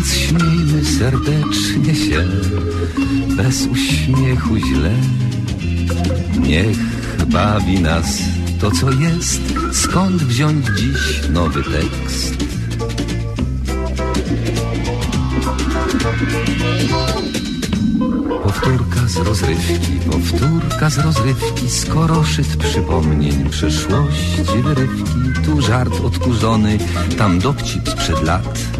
Więc śmiejmy serdecznie się. Bez uśmiechu źle. Niech bawi nas to co jest. Skąd wziąć dziś nowy tekst? Powtórka z rozrywki, powtórka z rozrywki, skoro szyt przypomnień przeszłości wyrywki, tu żart odkurzony, tam dowcip sprzed lat,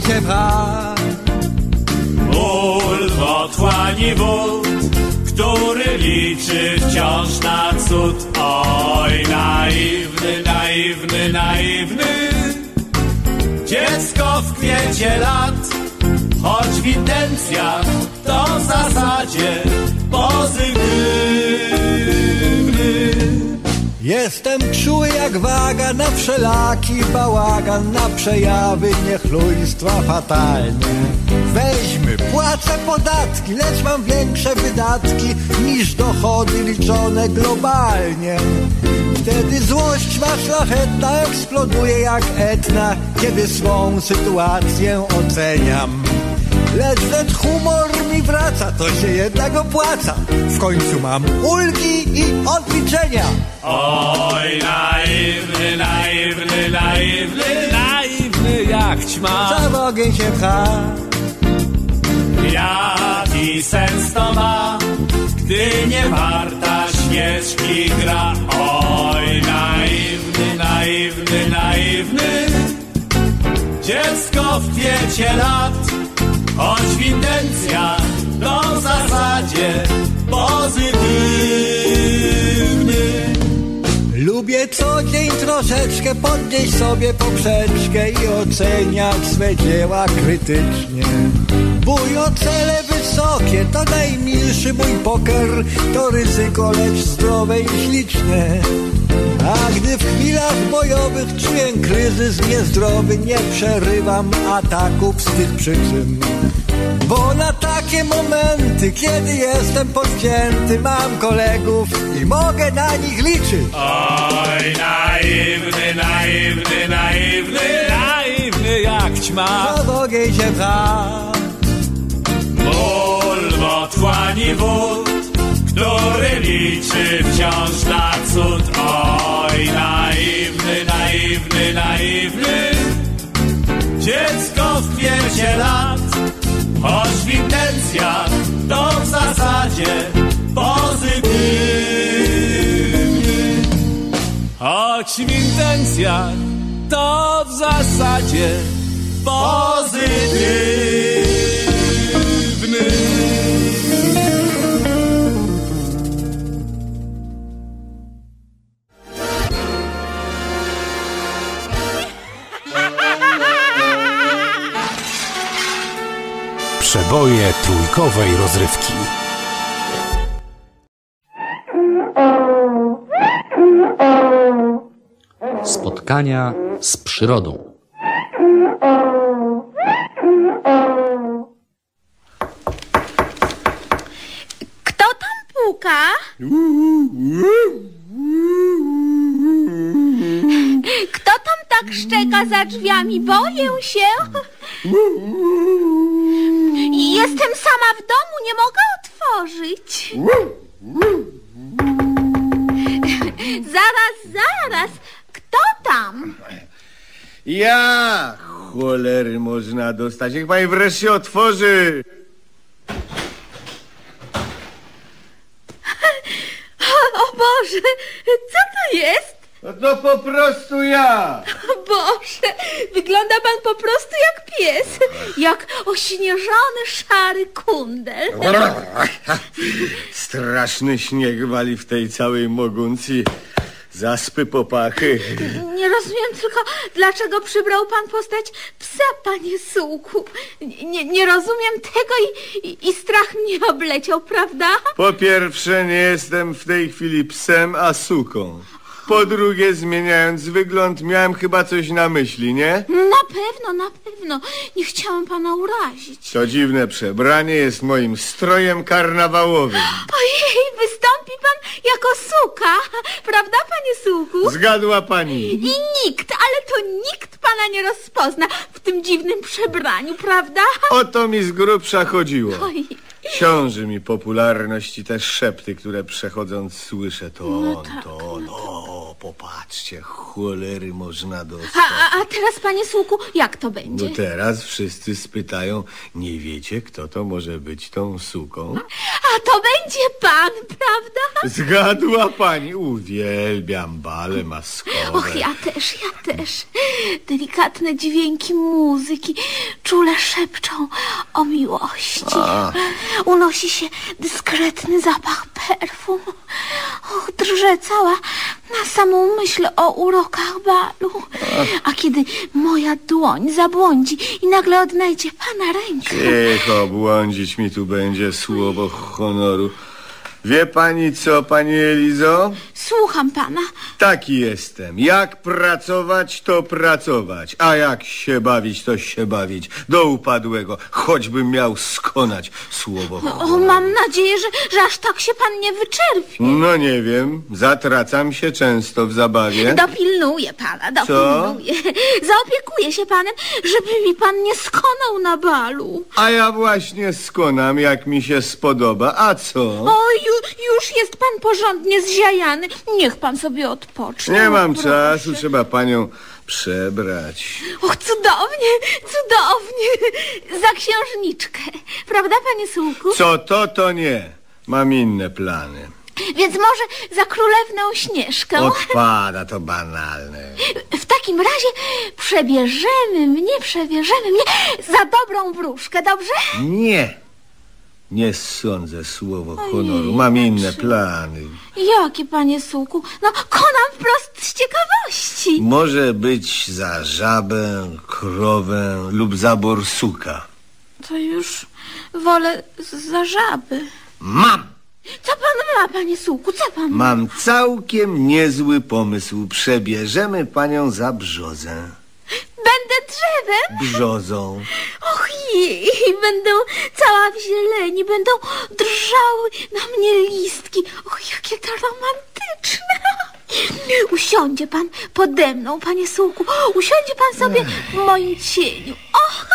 Pcha, Ból w wód, który liczy wciąż na cud. Oj, naiwny, naiwny, naiwny, dziecko w kwiecie lat, choć w intencjach to w zasadzie pozytywny. Jestem czuły jak waga na wszelaki bałagan, na przejawy niechlujstwa fatalnie. Weźmy, płacę podatki, lecz mam większe wydatki niż dochody liczone globalnie. Wtedy złość ma szlachetna eksploduje jak etna, kiedy swą sytuację oceniam. Lecz lecz humor mi wraca, to się jednak opłaca. W końcu mam ulgi i odliczenia. Oj, naiwny, naiwny, naiwny, naiwny jak ćma. Za ogień się pcha. Jaki sens to ma, gdy nie warta śnieżki gra? Oj, naiwny, naiwny, naiwny, dziecko w kwiecie lat, choć w intencjach to w zasadzie pozytywny. Lubię co dzień troszeczkę podnieść sobie poprzeczkę i oceniać swe dzieła krytycznie. Mój o cele wysokie to najmilszy mój poker, to ryzyko lecz zdrowe i śliczne. A gdy w chwilach bojowych czuję kryzys niezdrowy, nie przerywam ataków z tych przyczyn. Bo na takie momenty, kiedy jestem podcięty, mam kolegów i mogę na nich liczyć. Oj, naiwny, naiwny, naiwny, naiwny jak ćma. To w ogień się pcha. Otchłani wód, który liczy wciąż na cud. Oj, naiwny, naiwny, naiwny, dziecko w kwiecie lat, choć w intencjach to w zasadzie pozytywny. Choć w intencjach to w zasadzie pozytywny. Przeboje trójkowej rozrywki. Spotkania z przyrodą. Kto tam puka? Kto tam tak szczeka za drzwiami? Boję się. Jestem sama w domu, nie mogę otworzyć. Zaraz, zaraz. Kto tam? Ja! Cholery można dostać. Niech pani wreszcie otworzy. O Boże, co to jest? No to po prostu ja. O Boże, wygląda pan po prostu jak pies. Jak ośnieżony szary kundel. Straszny śnieg wali w tej całej moguncji. Zaspy popachy. Nie rozumiem tylko, dlaczego przybrał pan postać psa, panie Sułku. Nie, nie rozumiem tego i, i, i strach mnie obleciał, prawda? Po pierwsze nie jestem w tej chwili psem, a suką. Po drugie, zmieniając wygląd, miałem chyba coś na myśli, nie? Na pewno, na pewno. Nie chciałam pana urazić. To dziwne przebranie jest moim strojem karnawałowym. Ojej, wystąpi pan jako suka, prawda, panie Sułku? Zgadła pani. I nikt, ale to nikt pana nie rozpozna w tym dziwnym przebraniu, prawda? O to mi z grubsza chodziło. Oj. Ciąży mi popularność i te szepty, które przechodząc słyszę. To on, to on. Cholery można dostać. A, a, a teraz, panie Sułku, jak to No będzie? teraz wszyscy spytają, nie wiecie, kto to może być tą suką? A to będzie pan, prawda? Zgadła pani, uwielbiam bale maskowe. Och, ja też, ja też. Delikatne dźwięki muzyki czule szepczą o miłości. Unosi się dyskretny zapach perfum. Och, drżę cała na samą myśl o urokach balu. A kiedy moja dłoń zabłądzi i nagle odnajdzie pana rękę. Cicho, błądzić mi tu będzie słowo honoru. Wie pani co, pani Elizo? Słucham pana. Taki jestem. Jak pracować, to pracować. A jak się bawić, to się bawić. Do upadłego. Choćbym miał skonać słowo O, honoru. mam nadzieję, że, że aż tak się pan nie wyczerpie. No nie wiem. Zatracam się często w zabawie. Dopilnuję pana, dopilnuję. Zaopiekuję się panem, żeby mi pan nie skonał na balu. A ja właśnie skonam, jak mi się spodoba. A co? O, ju, już jest pan porządnie zziajany. Niech pan sobie odpocznie. Nie mam proszę. czasu, trzeba panią przebrać. Och, cudownie, cudownie. Za księżniczkę. Prawda, panie Sułku? Co to, to nie. Mam inne plany. Więc może za królewną Śnieżkę. Odpada to banalne. W takim razie przebierzemy mnie, przebierzemy mnie za dobrą wróżkę, dobrze? Nie. Nie sądzę słowo honoru. Mam inne plany. Jakie, panie Sułku? No, konam wprost z ciekawości. Może być za żabę, krowę lub za borsuka. To już wolę z- za żaby. Mam! Co pan ma, panie Sułku? Co pan ma? Mam całkiem niezły pomysł. Przebierzemy panią za brzozę. Będę drzewem? Brzozą. Och jej, będę cała w zieleni, będą drżały na mnie listki. Och, jakie to romantyczne. Usiądzie pan pode mną, panie Sułku. Usiądzie pan sobie w moim cieniu. Och,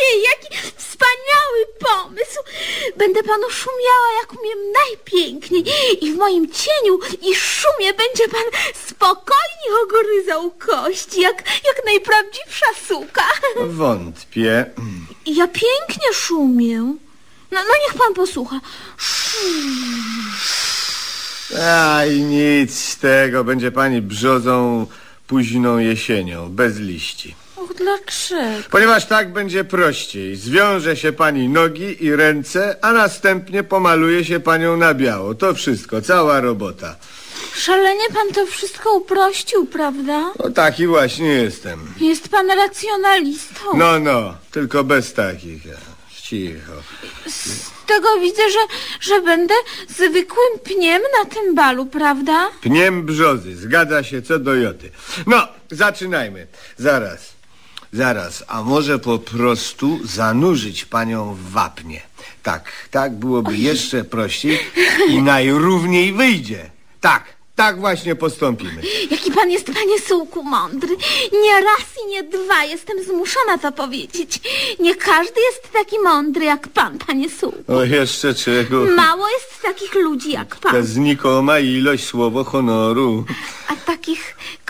jej, jaki wspaniały pomysł. Będę panu szumiała, jak umiem najpiękniej. I w moim cieniu i szumie będzie pan spokojnie ogryzał kości, jak, jak najprawdziwsza suka. Wątpię. Ja pięknie szumię. No, no niech pan posłucha. Aj, nic z tego. Będzie pani brzozą późną jesienią, bez liści. Och, dlaczego? Ponieważ tak będzie prościej. Zwiąże się pani nogi i ręce, a następnie pomaluje się panią na biało. To wszystko, cała robota. Szalenie pan to wszystko uprościł, prawda? No taki właśnie jestem. Jest pan racjonalistą. No, no, tylko bez takich. cicho. Z tego widzę, że, że będę zwykłym pniem na tym balu, prawda? Pniem brzozy, zgadza się co do joty. No, zaczynajmy. Zaraz, zaraz, a może po prostu zanurzyć panią w wapnie. Tak, tak byłoby jeszcze prościej i najrówniej wyjdzie. Tak, tak właśnie postąpimy. Jaki pan jest, panie Sułku, mądry. Nie raz i nie dwa jestem zmuszona to powiedzieć. Nie każdy jest taki mądry jak pan, panie Sułku. O, jeszcze czego? Mało jest takich ludzi jak Ta pan. znikoma ilość słowo honoru.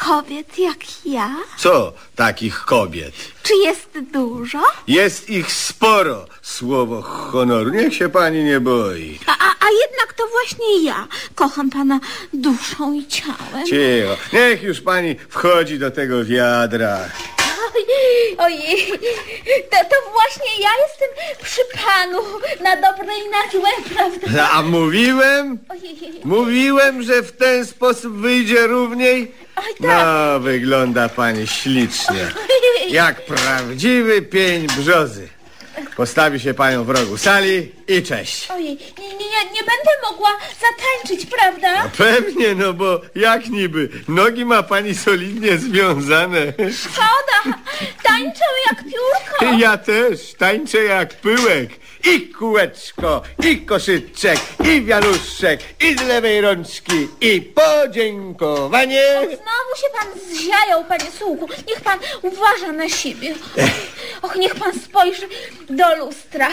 Kobiet jak ja? Co takich kobiet? Czy jest dużo? Jest ich sporo, słowo honoru. Niech się pani nie boi. A, a, a jednak to właśnie ja kocham pana duszą i ciałem. Cicho, niech już pani wchodzi do tego wiadra. Ojej, ojej, to, to właśnie ja jestem przy panu na dobre i na złe, prawda? A mówiłem, Ojej, mówiłem, że w ten sposób wyjdzie równiej. oj tak. No, wygląda pani ślicznie. Jak prawdziwy pień brzozy. Postawi się panią w rogu sali i cześć. Ojej, nie, nie, nie, nie będę mogła zatańczyć, prawda? Pewnie, no bo jak niby? Nogi ma pani solidnie związane. Szkoda, tańczę jak piórko. Ja też tańczę jak pyłek. I kółeczko, i koszyczek, i wianuszek, i z lewej rączki, i podziękowanie. Znowu się pan zziajał, panie słuchu. Niech pan uważa na siebie. Och, niech pan spojrzy do lustra.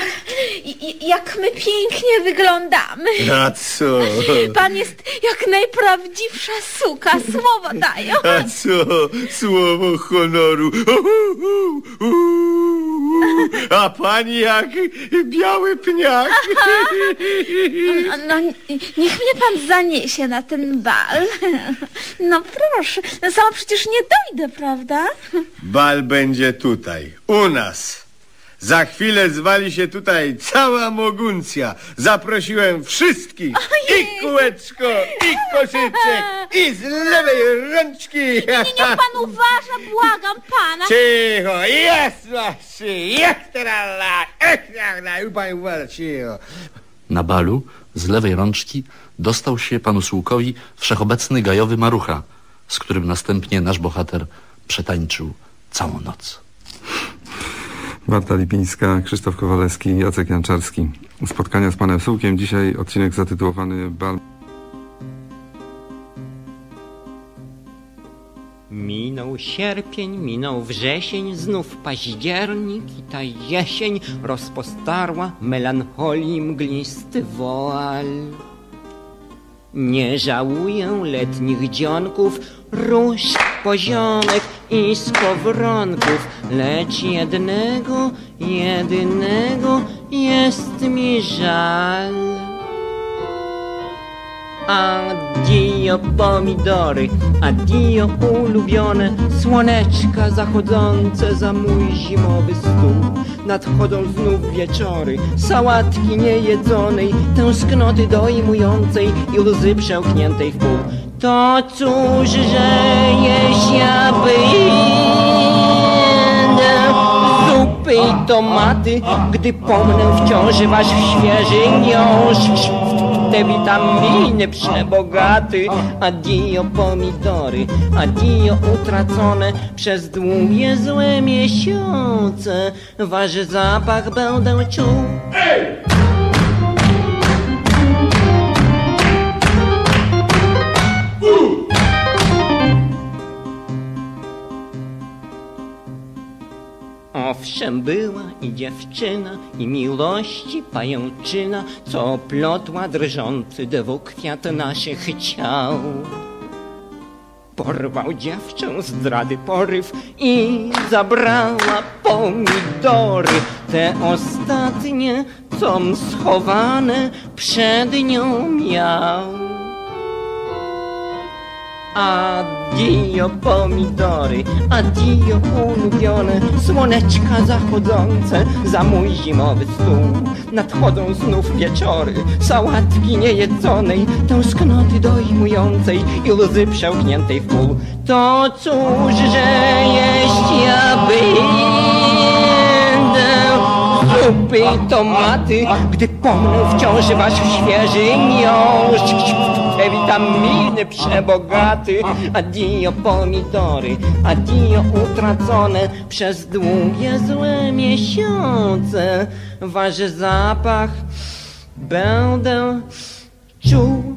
I, i, jak my pięknie wyglądamy. A co? Pan jest jak najprawdziwsza suka, słowo daję. A co? Słowo honoru. A pani jak biały pniak. No, no, niech mnie pan zaniesie na ten bal. No proszę, no sama przecież nie dojdę, prawda? Bal będzie tutaj, u nas. Za chwilę zwali się tutaj cała moguncja. Zaprosiłem wszystkich. Ojej. I kółeczko, i koszyczek, i z lewej rączki. Nie, niech pan uważa, błagam pana. Cicho, jest właśnie, jest teraz, już pani uważa, cicho. Na balu z lewej rączki dostał się panu Słukowi wszechobecny gajowy marucha, z którym następnie nasz bohater przetańczył całą noc. Marta Lipińska, Krzysztof Kowalewski, Jacek Janczarski. Spotkania z panem Sułkiem. Dzisiaj odcinek zatytułowany Bal. Minął sierpień, minął wrzesień, znów październik i ta jesień rozpostarła melancholii mglisty woal. Nie żałuję letnich dzionków, róż, poziomek i skowronków, lecz jednego, jedynego jest mi żal. Addio pomidory, addio ulubione Słoneczka zachodzące za mój zimowy stół. Nadchodzą znów wieczory, sałatki niejedzonej Tęsknoty dojmującej i łzy przełkniętej w pół. To cóż, że Zupy i tomaty, gdy pomnę wciąż wasz świeży miąższ te witaminy przebogaty Adio pomidory, adio utracone Przez długie złe miesiące. Wasz zapach będę czuł Owszem była i dziewczyna i miłości pajęczyna, co plotła drżący dwukwiat naszych ciał. Porwał dziewczę zdrady poryw i zabrała pomidory, te ostatnie, com schowane przed nią miał. Addio pomidory, addio ulubione Słoneczka zachodzące za mój zimowy stół. Nadchodzą znów wieczory, sałatki niejedzonej Tęsknoty dojmującej i łzy przełkniętej w pół. To cóż, że jeść ja będę? Zup grzyby i tomaty, gdy pomnę wciąż wasz świeży miąższ. Te witaminy przebogaty, adio pomidory, adio utracone przez długie złe miesiące. Wasz zapach będę czuł.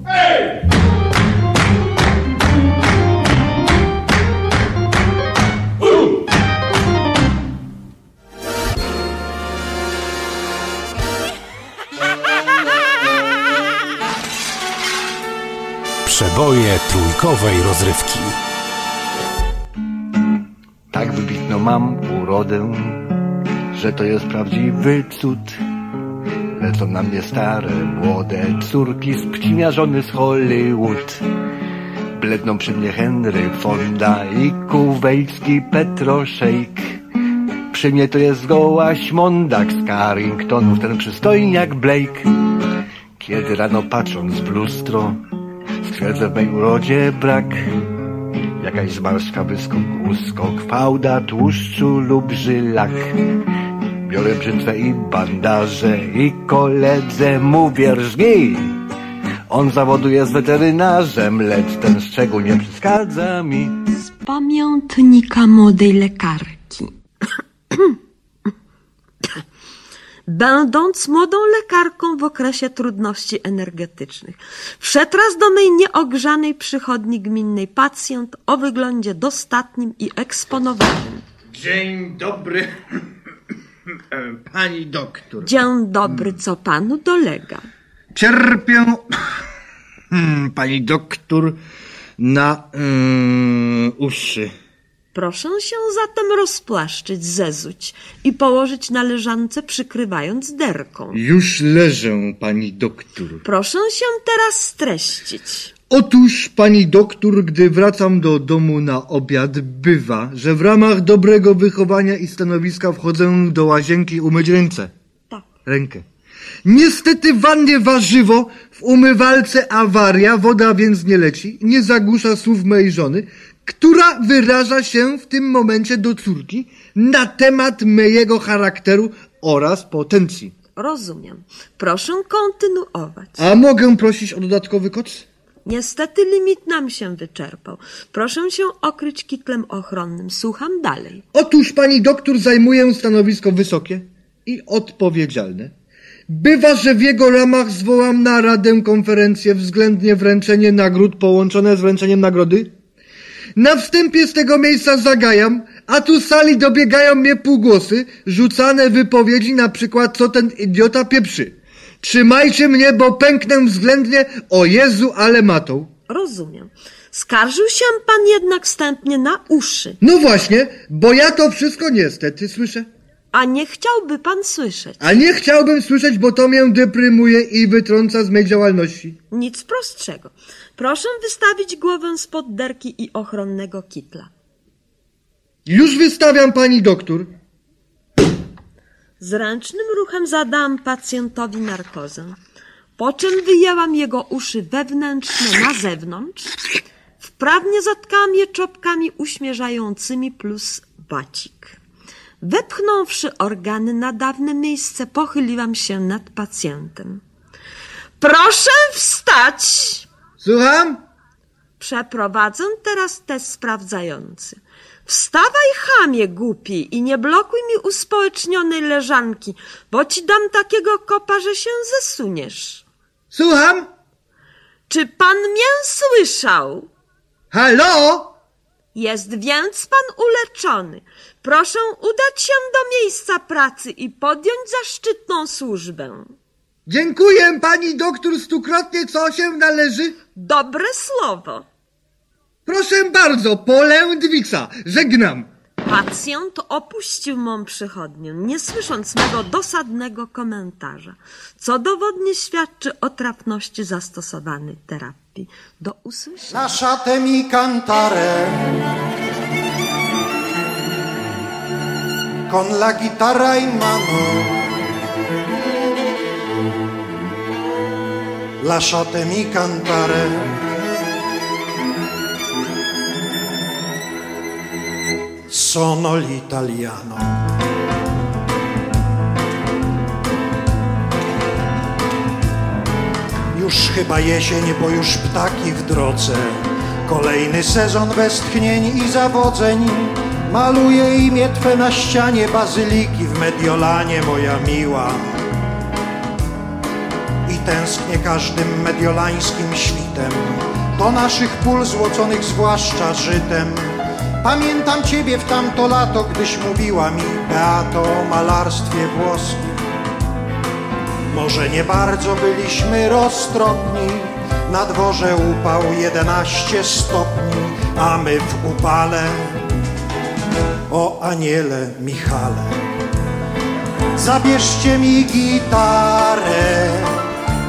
Przeboje trójkowej rozrywki. Tak wybitną mam urodę, że to jest prawdziwy cud. Lecą na mnie stare, młode córki z pcimia żony z Hollywood. Bledną przy mnie Henry Fonda i kuwejski Petroszejk. Przy mnie to jest zgoła śmondak z Carringtonów, ten przystojniak Blake. Kiedy rano patrząc w lustro, stwierdzę w mej urodzie brak. Jakaś zmarszka, wyskok, uskok, fałda, tłuszczu lub żylak. Biorę brzytwę i bandaże i koledze mówię rżnij. On zawodu jest weterynarzem, lecz ten szczegół nie przeszkadza mi. Z pamiętnika młodej lekarki. Będąc młodą lekarką w okresie trudności energetycznych, wszedł raz do mej nieogrzanej przychodni gminnej pacjent o wyglądzie dostatnim i eksponowanym. Dzień dobry, pani doktor. Dzień dobry, co panu dolega? Cierpię, pani doktor, na mm, uszy. Proszę się zatem rozpłaszczyć, zezuć i położyć na leżance, przykrywając derką. Już leżę, pani doktor. Proszę się teraz streścić. Otóż, pani doktor, gdy wracam do domu na obiad, bywa, że w ramach dobrego wychowania i stanowiska wchodzę do łazienki umyć ręce. Tak. Rękę. Niestety w wannie warzywo, w umywalce awaria, woda więc nie leci, nie zagłusza słów mojej żony, która wyraża się w tym momencie do córki na temat mojego charakteru oraz potencji. Rozumiem. Proszę kontynuować. A mogę prosić o dodatkowy koc? Niestety limit nam się wyczerpał. Proszę się okryć kitlem ochronnym. Słucham dalej. Otóż pani doktor zajmuje stanowisko wysokie i odpowiedzialne. Bywa, że w jego ramach zwołam na radę konferencję względnie wręczenie nagród połączone z wręczeniem nagrody. Na wstępie z tego miejsca zagajam, a tu z sali dobiegają mnie półgłosy, rzucane wypowiedzi na przykład co ten idiota pieprzy. Trzymajcie mnie, bo pęknę względnie, o Jezu, ale matą. Rozumiem. Skarżył się pan jednak wstępnie na uszy. No właśnie, bo ja to wszystko niestety słyszę. A nie chciałby pan słyszeć. A nie chciałbym słyszeć, bo to mnie deprymuje i wytrąca z mej działalności. Nic prostszego. Proszę wystawić głowę spod derki i ochronnego kitla. Już wystawiam pani doktor. Zręcznym ruchem zadałam pacjentowi narkozę, po czym wyjęłam jego uszy wewnętrzne na zewnątrz, wprawnie zatkałam je czopkami uśmierzającymi plus bacik. Wepchnąwszy organy na dawne miejsce, pochyliłam się nad pacjentem. Proszę wstać! Słucham? Przeprowadzę teraz test sprawdzający. Wstawaj, chamie głupi, i nie blokuj mi uspołecznionej leżanki, bo ci dam takiego kopa, że się zesuniesz. Słucham? Czy pan mnie słyszał? Halo? Jest więc pan uleczony. Proszę udać się do miejsca pracy i podjąć zaszczytną służbę. Dziękuję pani doktor stukrotnie, co się należy. Dobre słowo. Proszę bardzo, polędwica, żegnam. Pacjent opuścił mą przychodnię, nie słysząc mego dosadnego komentarza, co dowodnie świadczy o trafności zastosowanej terapii. Do usłyszenia. Lasciatemi cantare con la guitarra en mano. Lasciatemi cantare. Sono l'italiano. Już chyba jesień, bo już ptaki w drodze. Kolejny sezon westchnień i zawodzeń Maluję imię Twe na ścianie bazyliki w Mediolanie, moja miła. I tęsknię każdym mediolańskim świtem do naszych pól złoconych zwłaszcza żytem. Pamiętam Ciebie w tamto lato, gdyś mówiła mi Beato o malarstwie włoskim. Może nie bardzo byliśmy roztropni, na dworze upał 11 stopni, a my w upale o aniele Michale. Zabierzcie mi gitarę,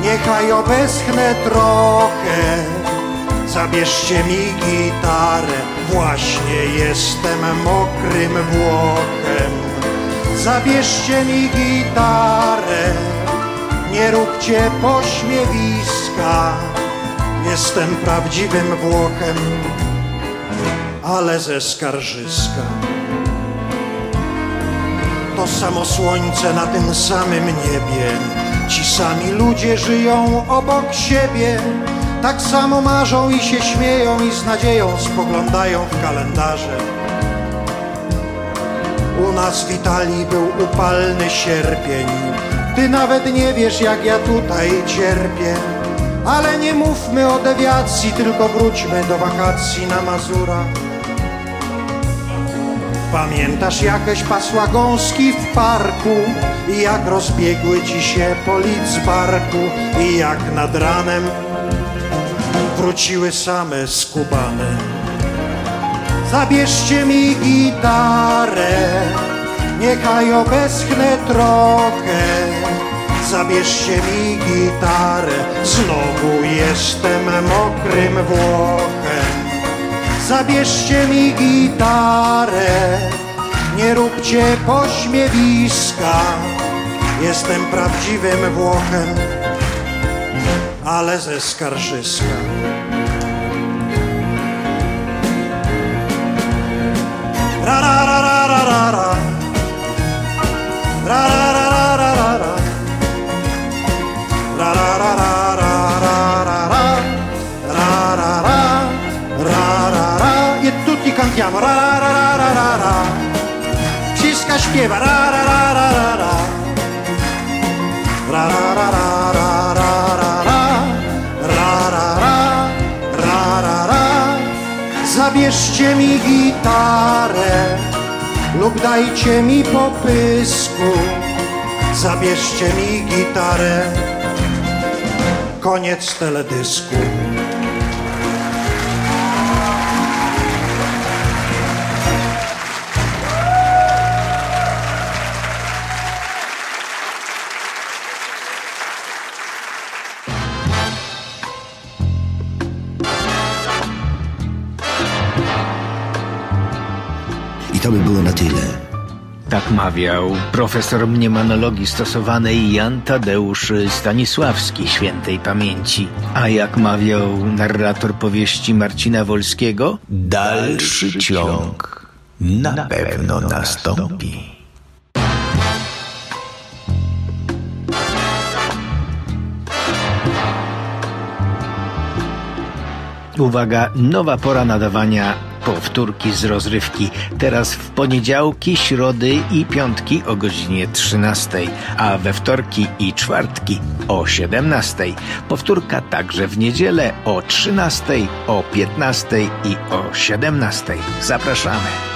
niechaj obeschnę trochę. Zabierzcie mi gitarę, właśnie jestem mokrym Włochem. Zabierzcie mi gitarę, nie róbcie pośmiewiska. Jestem prawdziwym Włochem, ale ze skarżyska. To samo słońce na tym samym niebie, ci sami ludzie żyją obok siebie. Tak samo marzą i się śmieją i z nadzieją spoglądają w kalendarze. U nas w Italii był upalny sierpień. Ty nawet nie wiesz, jak ja tutaj cierpię. Ale nie mówmy o dewiacji, tylko wróćmy do wakacji na Mazurach. Pamiętasz jakieś pasła gąski w parku i jak rozbiegły ci się polic z barku i jak nad ranem wróciły same skubane. Zabierzcie mi gitarę, niechaj obeschnę trochę. Zabierzcie mi gitarę, znowu jestem mokrym Włochem. Zabierzcie mi gitarę, nie róbcie pośmiewiska. Jestem prawdziwym Włochem, ale ze skarżyska. Ra ra ra śpiewa ra ra ra ra ra ra. Ra ra ra ra ra ra ra ra. Ra ra ra ra ra. Zabierzcie mi gitarę lub dajcie mi popysku. Zabierzcie mi gitarę. Koniec teledysku. By było na tyle. Tak mawiał profesor mniemanologii stosowanej Jan Tadeusz Stanisławski świętej pamięci. A jak mawiał narrator powieści Marcina Wolskiego? Dalszy ciąg na pewno nastąpi. Uwaga, nowa pora nadawania powtórki z rozrywki. Teraz w poniedziałki, środy i piątki o godzinie 13, a we wtorki i czwartki o 17. Powtórka także w niedzielę o 13, o 15 i o 17. Zapraszamy.